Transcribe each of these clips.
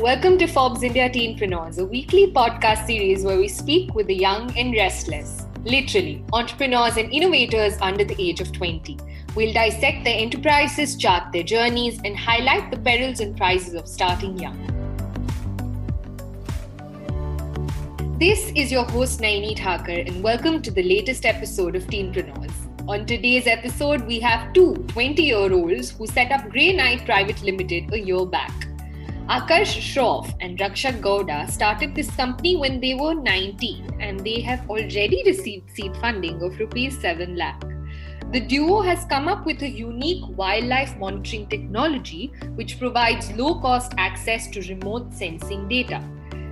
welcome to Forbes India Teenpreneurs, a weekly podcast series where we speak with the young and restless, literally, entrepreneurs and innovators under the age of 20. We'll dissect their enterprises, chart their journeys, and highlight the perils and prizes of starting young. This is your host Naini Thakur, and welcome to the latest episode of Teenpreneurs. On today's episode, we have two 20 year olds who set up Grey Knight Private Limited a year back. Akarsh Shroff and Rakshak Gowda started this company when they were 19 and they have already received seed funding of rupees 7 lakh. The duo has come up with a unique wildlife monitoring technology which provides low cost access to remote sensing data.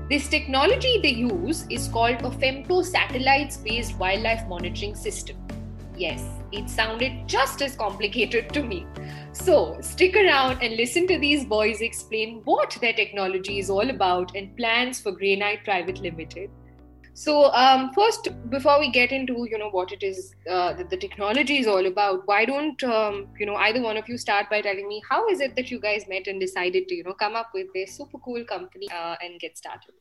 This technology they use is called a femto satellites based wildlife monitoring system. Yes, it sounded just as complicated to me. So, stick around and listen to these boys explain what their technology is all about and plans for Knight Private Limited. So, um, first, before we get into you know what it is uh, that the technology is all about, why don't um, you know either one of you start by telling me how is it that you guys met and decided to you know come up with this super cool company uh, and get started?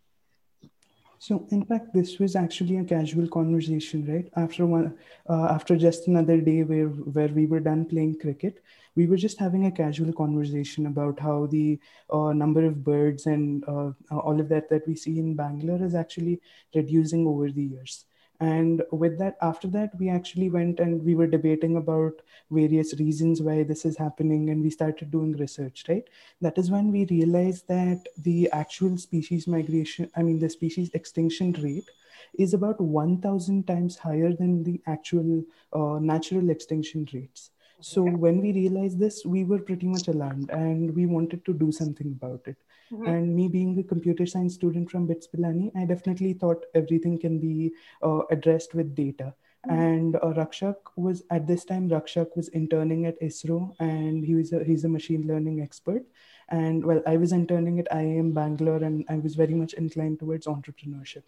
So, in fact, this was actually a casual conversation, right? After one, uh, after just another day where where we were done playing cricket, we were just having a casual conversation about how the uh, number of birds and uh, all of that that we see in Bangalore is actually reducing over the years and with that after that we actually went and we were debating about various reasons why this is happening and we started doing research right? That is when we realized that the actual species migration i mean the species extinction rate is about 1000 times higher than the actual uh, natural extinction rates so when we realized this we were pretty much alarmed and we wanted to do something about it Mm-hmm. And me being a computer science student from BITS Pilani, I definitely thought everything can be uh, addressed with data. Mm-hmm. And uh, Rakshak was at this time Rakshak was interning at ISRO, and he was a, he's a machine learning expert. And well, I was interning at IIM Bangalore, and I was very much inclined towards entrepreneurship.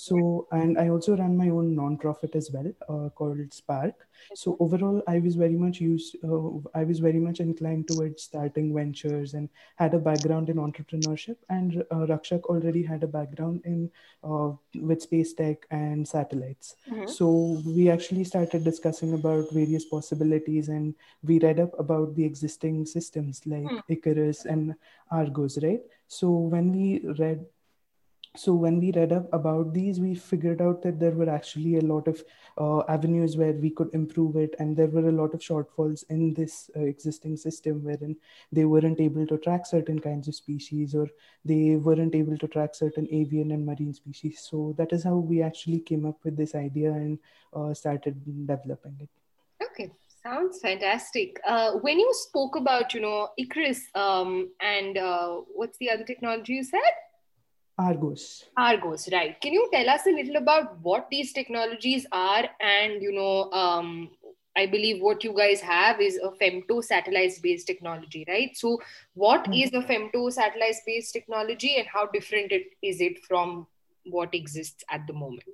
So, and I also run my own nonprofit as well uh, called Spark. So overall, I was very much used. Uh, I was very much inclined towards starting ventures and had a background in entrepreneurship. And uh, Rakshak already had a background in uh, with space tech and satellites. Mm-hmm. So we actually started discussing about various possibilities, and we read up about the existing systems like mm. Icarus and Argos, right? So when we read so when we read up about these we figured out that there were actually a lot of uh, avenues where we could improve it and there were a lot of shortfalls in this uh, existing system wherein they weren't able to track certain kinds of species or they weren't able to track certain avian and marine species. So that is how we actually came up with this idea and uh, started developing it. Okay. Sounds fantastic. Uh, when you spoke about you know icarus um, and uh, what's the other technology you said Argos. Argos, right. Can you tell us a little about what these technologies are? And, you know, um, I believe what you guys have is a femto satellite based technology, right? So, what mm-hmm. is the femto satellite based technology and how different it, is it from what exists at the moment?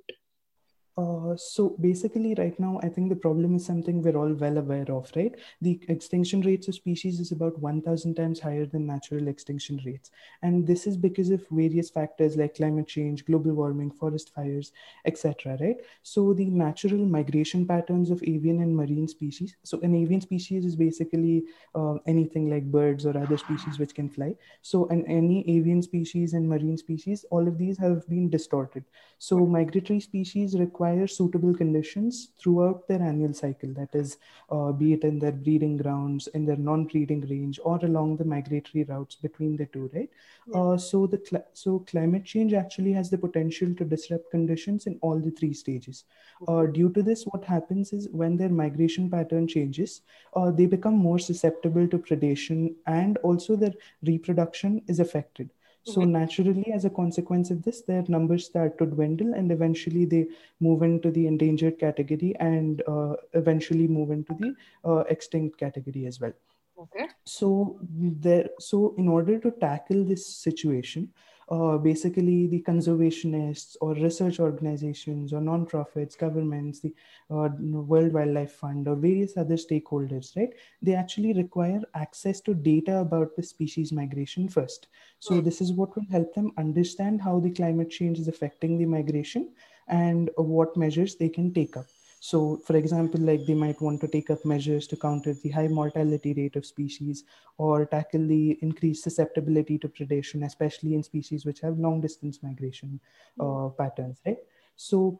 Uh, so basically, right now, I think the problem is something we're all well aware of, right? The extinction rates of species is about 1,000 times higher than natural extinction rates. And this is because of various factors like climate change, global warming, forest fires, etc., right? So the natural migration patterns of avian and marine species. So an avian species is basically uh, anything like birds or other species which can fly. So an, any avian species and marine species, all of these have been distorted. So migratory species require require suitable conditions throughout their annual cycle. That is, uh, be it in their breeding grounds, in their non-breeding range, or along the migratory routes between the two, right? Yeah. Uh, so the cl- so climate change actually has the potential to disrupt conditions in all the three stages. Uh, due to this, what happens is when their migration pattern changes, uh, they become more susceptible to predation, and also their reproduction is affected. So mm-hmm. naturally, as a consequence of this, their numbers start to dwindle, and eventually they move into the endangered category, and uh, eventually move into the uh, extinct category as well. Okay. So there, so in order to tackle this situation, uh, basically the conservationists or research organizations or non-profits, governments, the uh, World Wildlife Fund or various other stakeholders, right? They actually require access to data about the species migration first. So hmm. this is what will help them understand how the climate change is affecting the migration and what measures they can take up. So, for example, like they might want to take up measures to counter the high mortality rate of species or tackle the increased susceptibility to predation, especially in species which have long distance migration uh, mm. patterns, right? So,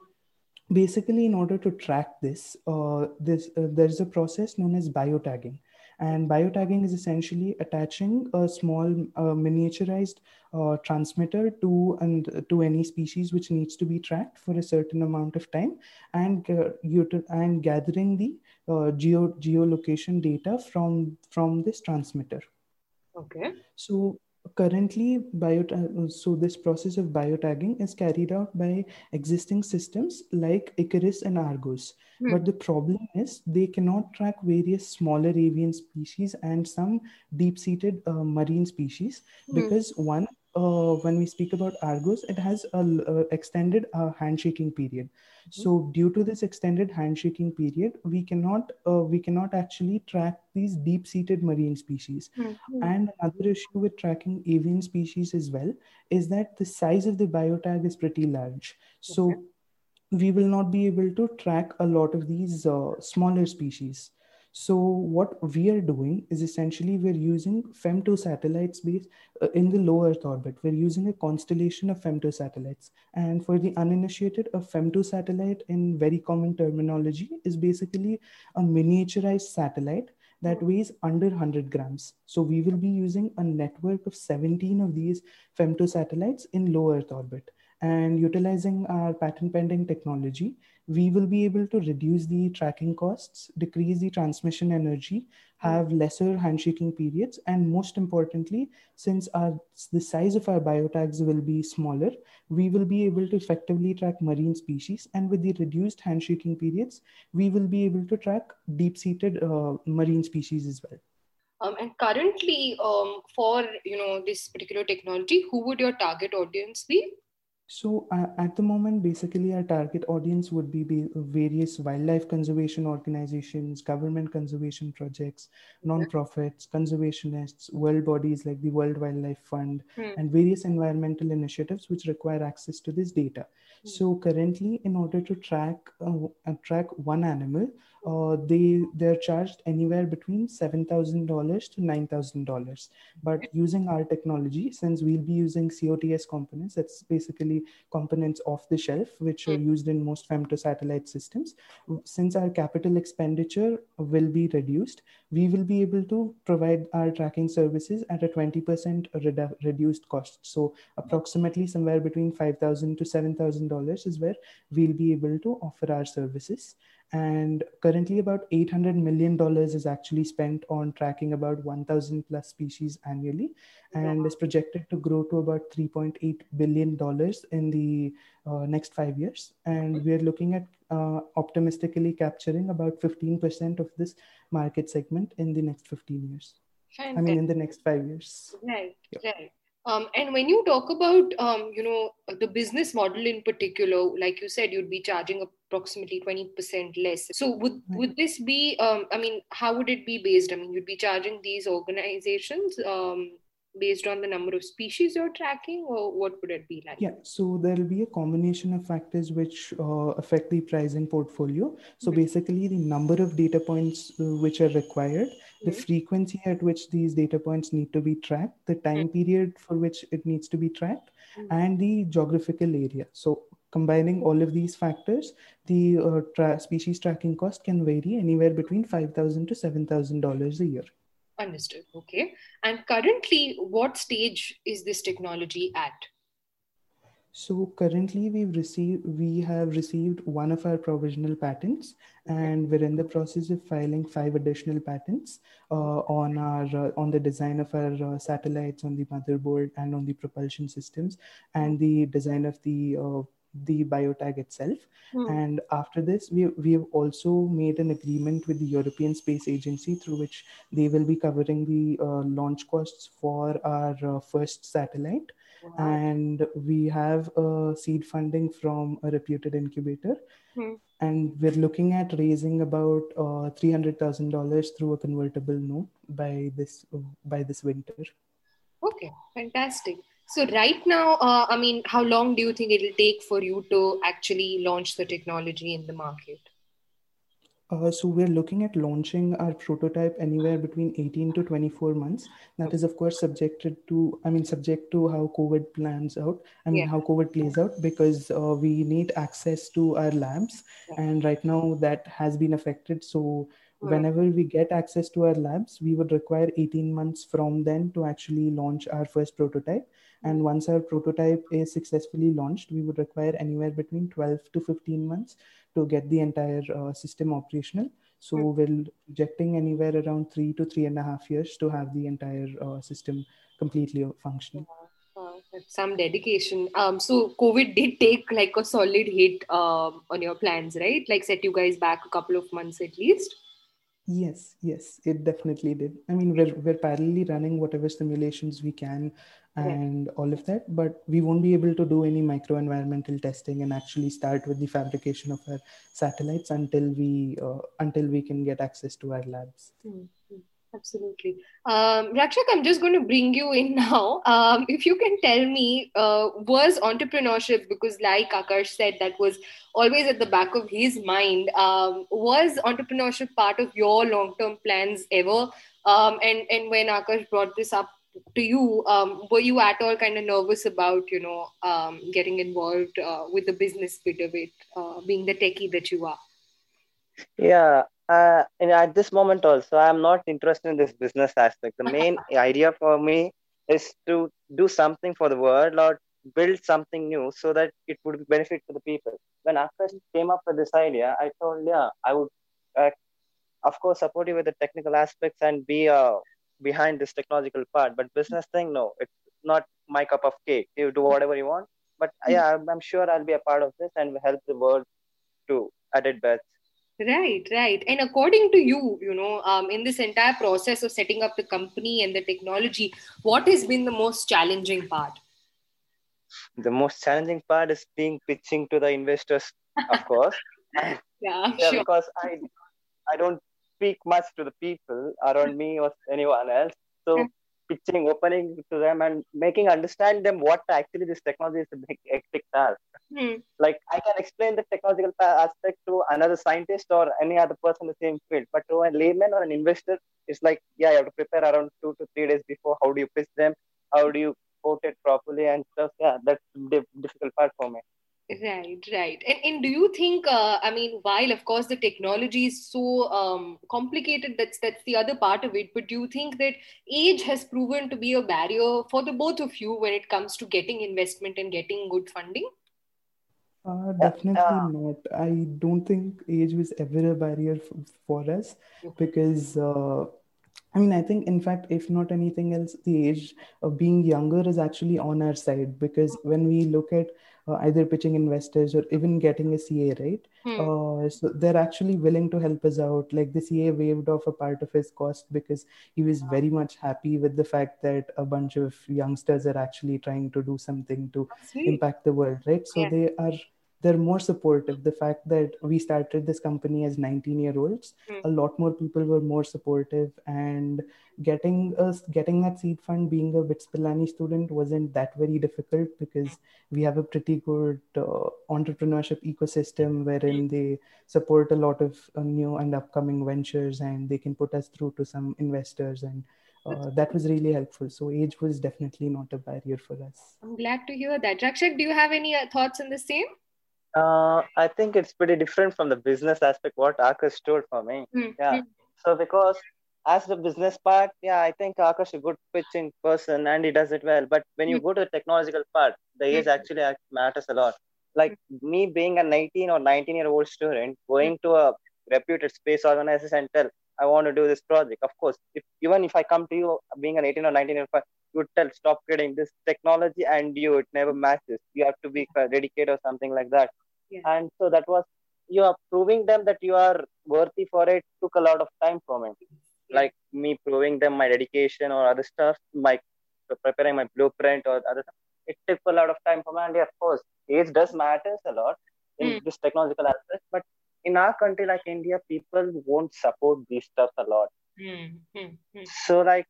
basically, in order to track this, uh, this uh, there's a process known as biotagging. And biotagging is essentially attaching a small uh, miniaturized uh, transmitter to and to any species which needs to be tracked for a certain amount of time, and uh, and gathering the uh, geo geolocation data from from this transmitter. Okay. So currently biota- so this process of biotagging is carried out by existing systems like icarus and argos hmm. but the problem is they cannot track various smaller avian species and some deep-seated uh, marine species hmm. because one uh, when we speak about Argos, it has a uh, extended uh, handshaking period. Mm-hmm. So due to this extended handshaking period, we cannot uh, we cannot actually track these deep-seated marine species. Mm-hmm. And another issue with tracking avian species as well is that the size of the biotag is pretty large. So okay. we will not be able to track a lot of these uh, smaller species. So what we are doing is essentially we're using femto satellites based uh, in the low Earth orbit. We're using a constellation of femto satellites. And for the uninitiated, a femto satellite in very common terminology is basically a miniaturized satellite that weighs under 100 grams. So we will be using a network of 17 of these femto satellites in low Earth orbit. And utilizing our patent pending technology, we will be able to reduce the tracking costs, decrease the transmission energy, have lesser handshaking periods, and most importantly, since our the size of our biotags will be smaller, we will be able to effectively track marine species. And with the reduced handshaking periods, we will be able to track deep-seated uh, marine species as well. Um, and currently, um, for you know this particular technology, who would your target audience be? So uh, at the moment, basically our target audience would be, various wildlife conservation organizations, government conservation projects, non-profits, conservationists, world bodies like the World Wildlife Fund, hmm. and various environmental initiatives which require access to this data. Hmm. So currently, in order to track uh, track one animal, uh, they they're charged anywhere between seven thousand dollars to nine thousand dollars. But using our technology, since we'll be using COTS components, that's basically components off the shelf which are hmm. used in most femto satellite systems. Since our capital expenditure will be reduced, we will be able to provide our tracking services at a twenty percent redu- reduced cost. So approximately somewhere between five thousand to seven thousand dollars is where we'll be able to offer our services and currently about 800 million dollars is actually spent on tracking about 1000 plus species annually. And is projected to grow to about 3.8 billion dollars in the uh, next 5 years. And we are looking at uh, optimistically capturing about 15% of this market segment in the next 15 years. Fantastic. i mean in the next 5 years. Right yeah. right um, and when you talk about, um, you know, the business model in particular, like you said, you'd be charging approximately 20% less. So would, would this be, um, I mean, how would it be based? I mean, you'd be charging these organizations um, based on the number of species you're tracking or what would it be like yeah so there'll be a combination of factors which uh, affect the pricing portfolio so mm-hmm. basically the number of data points uh, which are required. The frequency at which these data points need to be tracked the time mm-hmm. period for which it needs to be tracked mm-hmm. and the geographical area so combining all of these factors the uh, tra- species tracking cost can vary anywhere between 5000 to 7000 dollars a year Understood. Okay. And currently, what stage is this technology at? So currently, we've received we have received one of our provisional patents, and we're in the process of filing five additional patents uh, on our uh, on the design of our uh, satellites, on the motherboard, and on the propulsion systems, and the design of the uh, the biotag itself. Mm. And after this, we, we have also made an agreement with the European Space Agency through which they will be covering the uh, launch costs for our uh, first satellite. Wow. and we have a seed funding from a reputed incubator hmm. and we're looking at raising about uh, $300000 through a convertible note by this by this winter okay fantastic so right now uh, i mean how long do you think it'll take for you to actually launch the technology in the market uh, so we're looking at launching our prototype anywhere between 18 to 24 months. That is, of course, subjected to, I mean, subject to how COVID plans out. I mean, yeah. how COVID plays out because uh, we need access to our labs, yeah. and right now that has been affected. So whenever we get access to our labs, we would require 18 months from then to actually launch our first prototype. And once our prototype is successfully launched, we would require anywhere between 12 to 15 months to get the entire uh, system operational. So mm. we're projecting anywhere around three to three and a half years to have the entire uh, system completely functional. some dedication. Um, so COVID did take like a solid hit um, on your plans, right? Like set you guys back a couple of months at least. Yes, yes, it definitely did. I mean, we're we're parallelly running whatever simulations we can and yeah. all of that, but we won't be able to do any microenvironmental testing and actually start with the fabrication of our satellites until we uh, until we can get access to our labs. Mm-hmm. Absolutely. Um, Rakshak, I'm just going to bring you in now. Um, if you can tell me, uh, was entrepreneurship, because like Akash said, that was always at the back of his mind, um, was entrepreneurship part of your long term plans ever? Um, and, and when Akash brought this up to you, um, were you at all kind of nervous about, you know, um, getting involved uh, with the business bit of it, uh, being the techie that you are? Yeah, uh, and at this moment also i'm not interested in this business aspect. The main idea for me is to do something for the world or build something new so that it would benefit to the people. When Akash came up with this idea i told yeah i would uh, of course support you with the technical aspects and be uh, behind this technological part. But business thing no it's not my cup of cake. You do whatever you want. But yeah i'm, I'm sure i'll be a part of this and help the world to at its best Right, right. And according to you, you know, um, in this entire process of setting up the company and the technology, what has been the most challenging part? The most challenging part is being pitching to the investors, of course. yeah, yeah sure. Because I, I don't speak much to the people around me or anyone else. So pitching, opening to them, and making understand them what actually this technology is hectic task. Hmm. Like I can explain the technological aspect to another scientist or any other person in the same field, but to a layman or an investor, it's like yeah, you have to prepare around two to three days before. How do you pitch them? How do you quote it properly and stuff? Yeah, that's the difficult part for me. Right, right. And, and do you think, uh, I mean, while of course the technology is so um, complicated, that's, that's the other part of it, but do you think that age has proven to be a barrier for the both of you when it comes to getting investment and getting good funding? Uh, definitely uh, not. I don't think age was ever a barrier for, for us because, uh, I mean, I think, in fact, if not anything else, the age of being younger is actually on our side because when we look at uh, either pitching investors or even getting a CA, right? Hmm. Uh, so they're actually willing to help us out. Like the CA waived off a part of his cost because he was very much happy with the fact that a bunch of youngsters are actually trying to do something to impact the world, right? So they are they're more supportive the fact that we started this company as 19 year olds mm. a lot more people were more supportive and getting us getting that seed fund being a BITS Pilani student wasn't that very difficult because we have a pretty good uh, entrepreneurship ecosystem wherein they support a lot of uh, new and upcoming ventures and they can put us through to some investors and uh, that was really helpful. So age was definitely not a barrier for us. I'm glad to hear that. Rakshak, do you have any uh, thoughts on the same? Uh, I think it's pretty different from the business aspect what Akash told for me. Mm-hmm. Yeah. So because as the business part, yeah, I think Akash is a good pitching person and he does it well. But when you mm-hmm. go to the technological part, the age mm-hmm. actually matters a lot. Like me being a 19 or 19 year old student going to a reputed space organization and tell I want to do this project. Of course, if even if I come to you being an 18 or 19 year old, you would tell stop getting this technology and you it never matches you have to be dedicated or something like that yeah. and so that was you are proving them that you are worthy for it took a lot of time for me yeah. like me proving them my dedication or other stuff my preparing my blueprint or other stuff it took a lot of time for me. And of course, age does matters a lot in mm. this technological aspect. But in our country, like India, people won't support these stuff a lot. Mm. So, like,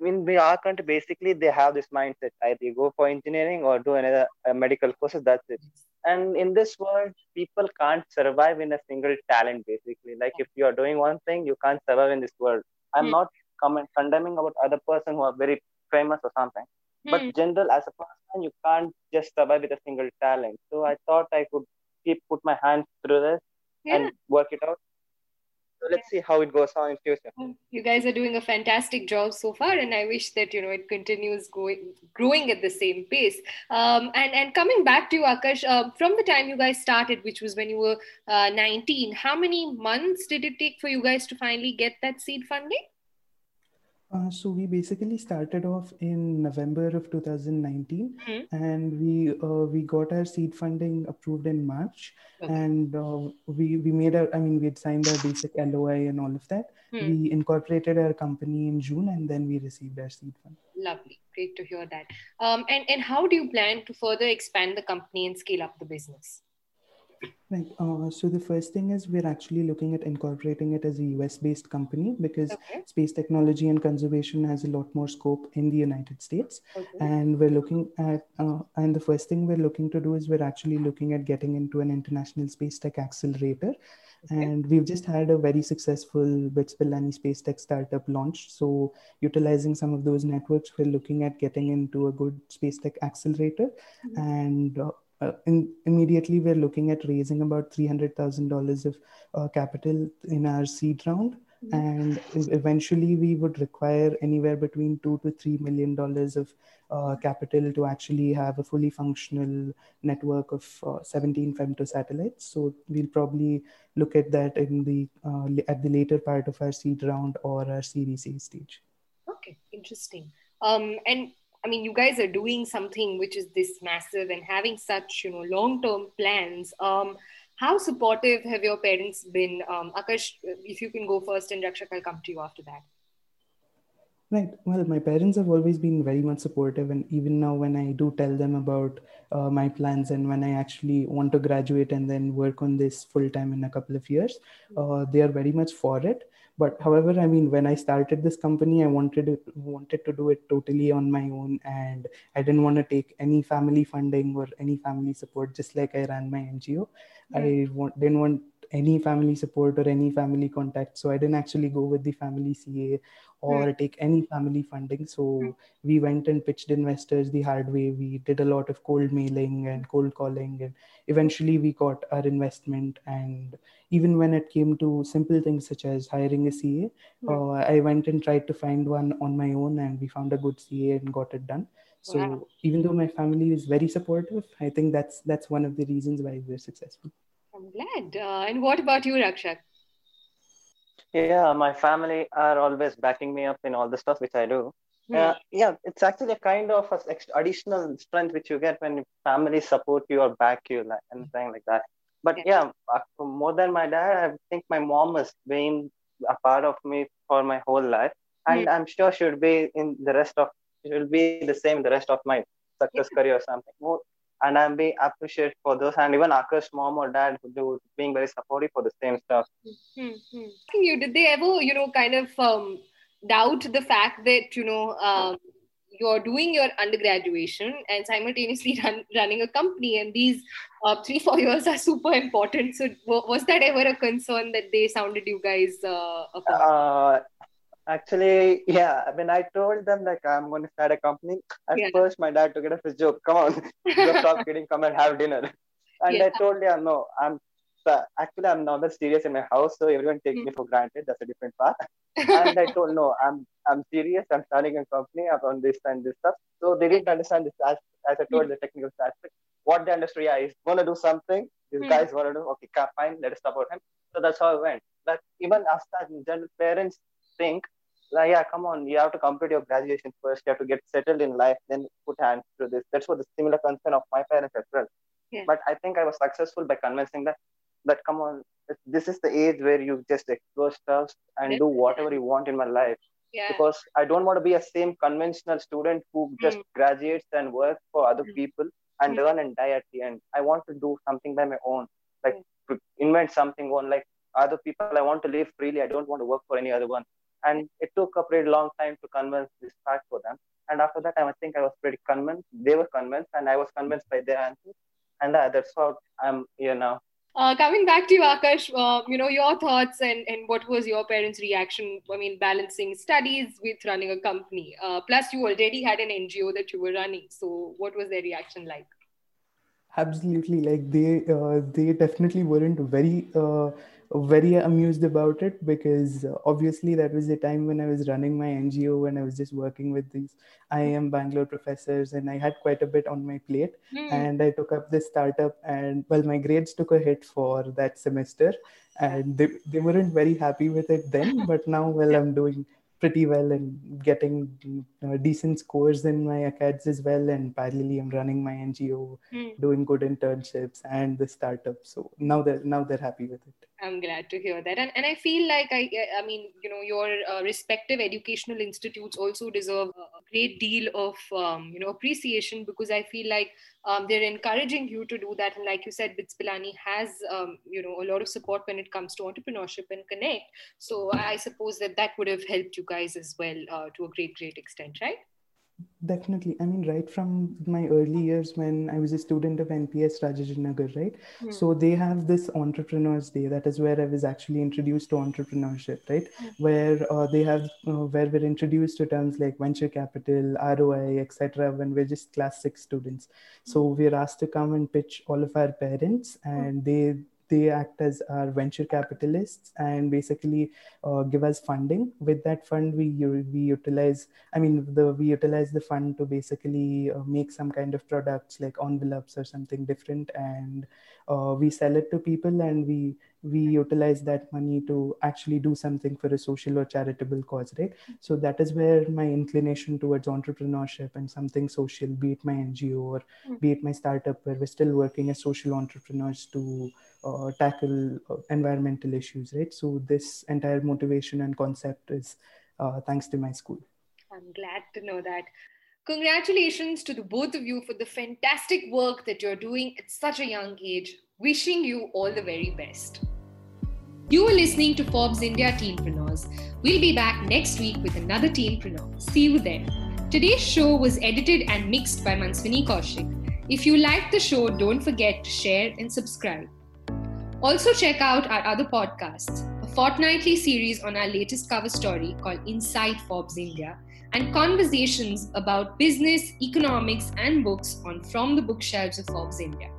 in our country, basically, they have this mindset either you go for engineering or do another uh, medical courses. That's it. And in this world, people can't survive in a single talent. Basically, like if you are doing one thing, you can't survive in this world. I'm mm. not comment, condemning about other person who are very famous or something. Mm. But general as a person, you can't just survive with a single talent. So I thought I could keep put my hands through this yeah. and work it out. So let's see how it goes on in future. You guys are doing a fantastic job so far, and I wish that you know it continues going growing at the same pace. Um, and and coming back to you, Akash, uh, from the time you guys started, which was when you were uh, 19, how many months did it take for you guys to finally get that seed funding? Uh, so we basically started off in November of 2019, mm-hmm. and we uh, we got our seed funding approved in March, okay. and uh, we we made our I mean we had signed our basic LOI and all of that. Mm-hmm. We incorporated our company in June, and then we received our seed fund. Lovely, great to hear that. Um, and and how do you plan to further expand the company and scale up the business? Right. Uh, so the first thing is we're actually looking at incorporating it as a US-based company because okay. space technology and conservation has a lot more scope in the United States. Okay. And we're looking at, uh, and the first thing we're looking to do is we're actually looking at getting into an international space tech accelerator. Okay. And we've just had a very successful BITS Pilani Space Tech startup launch. So utilizing some of those networks, we're looking at getting into a good space tech accelerator. Mm-hmm. And uh, uh, in, immediately we're looking at raising about $300,000 of uh, capital in our seed round. Mm-hmm. And eventually we would require anywhere between two to three million dollars of uh, capital to actually have a fully functional network of uh, 17 femto satellites. So we'll probably look at that in the uh, at the later part of our seed round or our Series A stage. Okay, interesting. Um, and I mean, you guys are doing something which is this massive and having such, you know, long-term plans. Um, how supportive have your parents been? Um, Akash, if you can go first, and Rakshak, I'll come to you after that. Right. Well, my parents have always been very much supportive, and even now, when I do tell them about uh, my plans and when I actually want to graduate and then work on this full time in a couple of years, uh, they are very much for it but however i mean when i started this company i wanted it, wanted to do it totally on my own. And i didn't want to take any family funding or any family support just like i ran my ngo i want, didn't want any family support or any family contact so i didn't actually go with the family ca or mm. take any family funding. So mm. we went and pitched investors the hard way. We did a lot of cold mailing and cold calling, and eventually we got our investment. And even when it came to simple things such as hiring a CA, mm. uh, I went and tried to find one on my own, and we found a good CA and got it done. So wow. even though my family is very supportive, I think that's that's one of the reasons why we're successful. I'm glad. Uh, and what about you, Rakshak? yeah my family are always backing me up in all the stuff which i do mm. uh, yeah it's actually a kind of a additional strength which you get when family support you or back you like anything like that but yeah, yeah uh, more than my dad i think my mom has been a part of me for my whole life and mm. i'm sure she would be in the rest of she will be the same the rest of my success yeah. career or something more and I'm being appreciated for those. And even Akash's mom or dad who being very supportive for the same stuff. Mm-hmm. You did they ever, you know, kind of um, doubt the fact that you know um, you're doing your undergraduation and simultaneously run, running a company, and these uh, three four years are super important. So was that ever a concern that they sounded you guys uh? Uh, Actually, yeah. I mean, I told them like I'm going to start a company, at yeah. first my dad took it as a joke. Come on, just stop kidding. Come and have dinner. And yeah. I told yeah, no, I'm actually I'm not that serious in my house, so everyone takes mm. me for granted. That's a different part. and I told no, I'm I'm serious. I'm starting a company. I'm on this and this stuff. So they didn't understand this as as I told mm. the technical aspect. What they understood, yeah, he's gonna do something. This mm. guy's gonna do. Okay, fine. Let us support him. So that's how it went. But even as general parents think like, yeah, come on, you have to complete your graduation first. You have to get settled in life, then put hands to this. That's what the similar concern of my parents as well. Yeah. But I think I was successful by convincing that that come on, this is the age where you just explore stuff and do whatever you want in my life. yeah. because i don't want to be a same conventional student who just mm. graduates and works for other mm. people and mm. learn and die at the end i want to do something by my own like to invent something on like other people i want to live freely i don't want to work for any other one and it took a pretty long time to convince this fact for them and after that i think i was pretty convinced they were convinced and i was convinced by their answers and uh, that's how i'm here now uh, coming back to you, Akash, uh, you know, your thoughts and, and what was your parents' reaction? I mean, balancing studies with running a company. Uh, plus, you already had an NGO that you were running. So, what was their reaction like? Absolutely, like they uh, they definitely weren't very uh, very amused about it because uh, obviously that was the time when I was running my NGO and I was just working with these IIM Bangalore professors and I had quite a bit on my plate mm. and I took up this startup and well my grades took a hit for that semester and they, they weren't very happy with it then but now well I'm doing pretty well and getting uh, decent scores in my acads as well and parallelly i'm running my ngo mm. doing good internships and the startup. So now they're now they're happy with it. I'm glad to hear that, and and I feel like I I mean you know your uh, respective educational institutes also deserve a great deal of um, you know appreciation because I feel like um, they're encouraging you to do that, and like you said, BITS Pilani has um, you know a lot of support when it comes to entrepreneurship and connect. So I suppose that that would have helped you guys as well uh, to a great great extent, right? Definitely. I mean, right from my early years when I was a student of NPS Rajajinagar, right? Mm. So they have this Entrepreneurs Day. That is where I was actually introduced to entrepreneurship, right? Mm. Where uh, they have, uh, where we're introduced to terms like venture capital, ROI, etc. When we're just class six students. So hmm. we're asked to come and pitch all of our parents, hmm. and they they act as our venture capitalists and basically uh, give us funding. With that fund, we we utilize. I mean, the we utilize the fund to basically uh, make some kind of products like envelopes or something different, and uh, we sell it to people, and we we utilize that money to actually do something for a social or charitable cause, right? So that is where my inclination towards entrepreneurship and something social, be it my NGO or hmm. be it my startup, where we're still working as social entrepreneurs to uh, tackle uh, environmental issues, right? So this entire motivation and concept is uh, thanks to my school. I'm glad to know that. Congratulations to the both of you for the fantastic work that you're doing at such a young age. Wishing you all the very best. You are listening to Forbes India Teenpreneurs. We'll be back next week with another Teenpreneur. See you then. Today's show was edited and mixed by Manswini Kaushik. If you liked the show, don't forget to share and subscribe. Also, check out our other podcasts a fortnightly series on our latest cover story called Inside Forbes India, and conversations about business, economics, and books on From the Bookshelves of Forbes India.